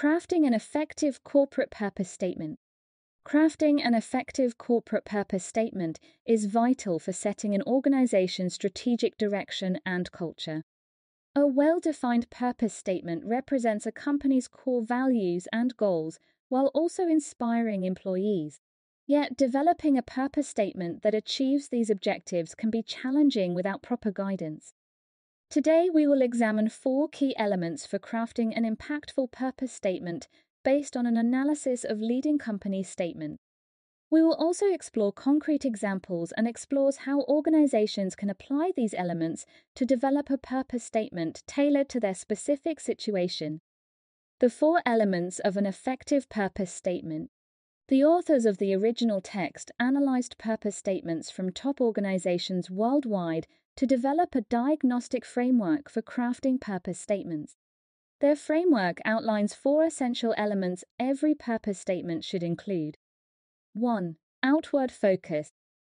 Crafting an effective corporate purpose statement. Crafting an effective corporate purpose statement is vital for setting an organization's strategic direction and culture. A well defined purpose statement represents a company's core values and goals while also inspiring employees. Yet, developing a purpose statement that achieves these objectives can be challenging without proper guidance. Today, we will examine four key elements for crafting an impactful purpose statement based on an analysis of leading company statements. We will also explore concrete examples and explores how organizations can apply these elements to develop a purpose statement tailored to their specific situation. The four elements of an effective purpose statement. The authors of the original text analyzed purpose statements from top organizations worldwide to develop a diagnostic framework for crafting purpose statements. Their framework outlines four essential elements every purpose statement should include. 1. Outward focus.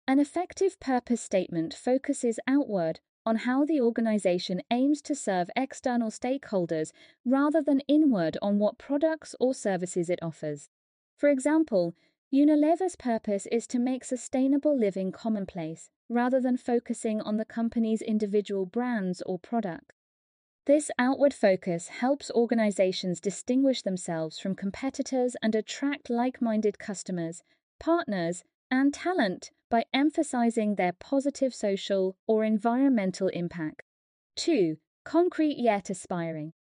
An effective purpose statement focuses outward on how the organization aims to serve external stakeholders rather than inward on what products or services it offers. For example, Unilever's purpose is to make sustainable living commonplace rather than focusing on the company's individual brands or products. This outward focus helps organizations distinguish themselves from competitors and attract like minded customers, partners, and talent by emphasizing their positive social or environmental impact. 2. Concrete yet aspiring.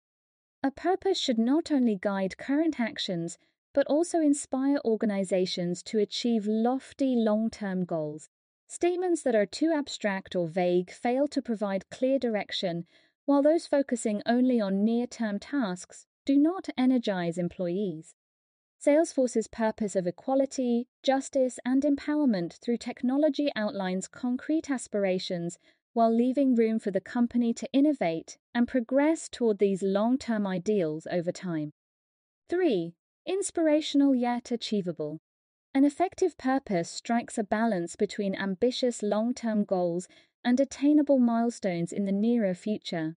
A purpose should not only guide current actions, but also inspire organizations to achieve lofty long term goals. Statements that are too abstract or vague fail to provide clear direction, while those focusing only on near term tasks do not energize employees. Salesforce's purpose of equality, justice, and empowerment through technology outlines concrete aspirations while leaving room for the company to innovate and progress toward these long term ideals over time. 3. Inspirational yet achievable. An effective purpose strikes a balance between ambitious long term goals and attainable milestones in the nearer future.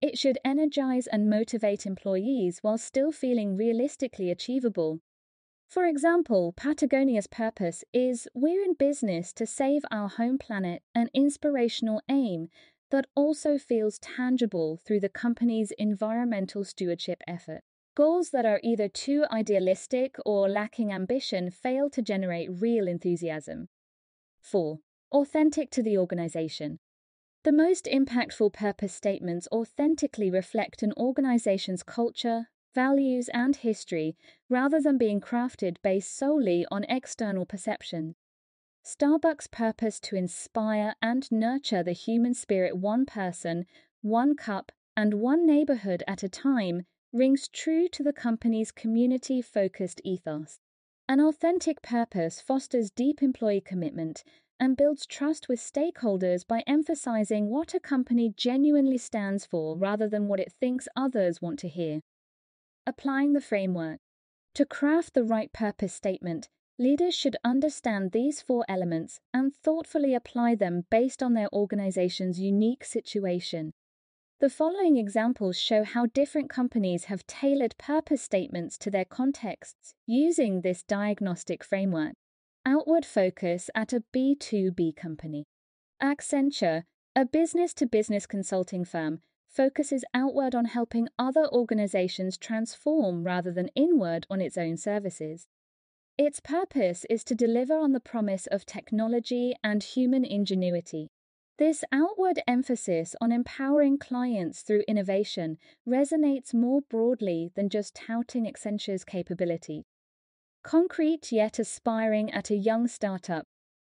It should energize and motivate employees while still feeling realistically achievable. For example, Patagonia's purpose is We're in business to save our home planet, an inspirational aim that also feels tangible through the company's environmental stewardship effort. Goals that are either too idealistic or lacking ambition fail to generate real enthusiasm. 4. Authentic to the organization. The most impactful purpose statements authentically reflect an organization's culture, values, and history rather than being crafted based solely on external perception. Starbucks' purpose to inspire and nurture the human spirit one person, one cup, and one neighborhood at a time rings true to the company's community focused ethos. An authentic purpose fosters deep employee commitment and builds trust with stakeholders by emphasizing what a company genuinely stands for rather than what it thinks others want to hear. Applying the framework. To craft the right purpose statement, leaders should understand these four elements and thoughtfully apply them based on their organization's unique situation. The following examples show how different companies have tailored purpose statements to their contexts using this diagnostic framework. Outward focus at a B2B company. Accenture, a business to business consulting firm, focuses outward on helping other organizations transform rather than inward on its own services. Its purpose is to deliver on the promise of technology and human ingenuity This outward emphasis on empowering clients through innovation resonates more broadly than just touting Accenture's capability. Concrete yet aspiring at a young startup,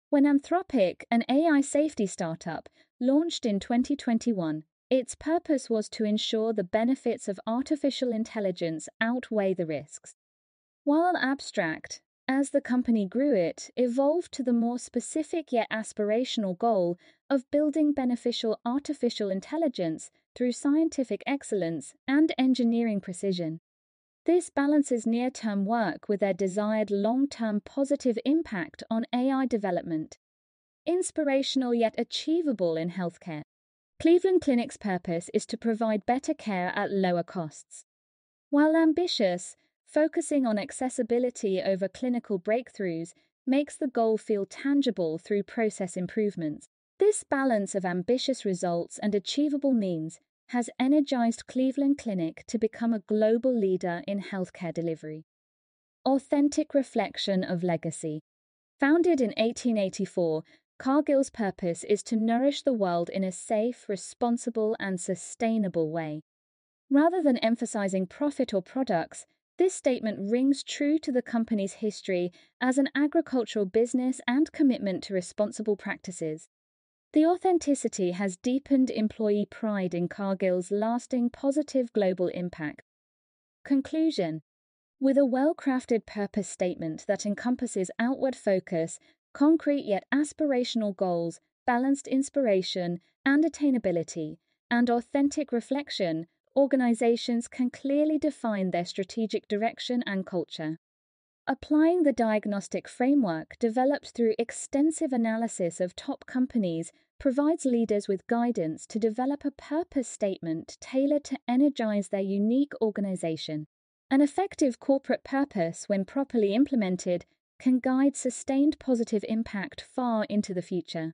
when Anthropic, an AI safety startup, launched in 2021, its purpose was to ensure the benefits of artificial intelligence outweigh the risks. While abstract, as the company grew it, evolved to the more specific yet aspirational goal of building beneficial artificial intelligence through scientific excellence and engineering precision. This balances near term work with their desired long term positive impact on AI development. Inspirational yet achievable in healthcare. Cleveland Clinic's purpose is to provide better care at lower costs. While ambitious, Focusing on accessibility over clinical breakthroughs makes the goal feel tangible through process improvements. This balance of ambitious results and achievable means has energized Cleveland Clinic to become a global leader in healthcare delivery. Authentic reflection of legacy. Founded in 1884, Cargill's purpose is to nourish the world in a safe, responsible, and sustainable way. Rather than emphasizing profit or products, this statement rings true to the company's history as an agricultural business and commitment to responsible practices. The authenticity has deepened employee pride in Cargill's lasting positive global impact. Conclusion With a well crafted purpose statement that encompasses outward focus, concrete yet aspirational goals, balanced inspiration and attainability, and authentic reflection, organizations can clearly define their strategic direction and culture. Applying the diagnostic framework developed through extensive analysis of top companies provides leaders with guidance to develop a purpose statement tailored to energize their unique organization. An effective corporate purpose, when properly implemented, can guide sustained positive impact far into the future.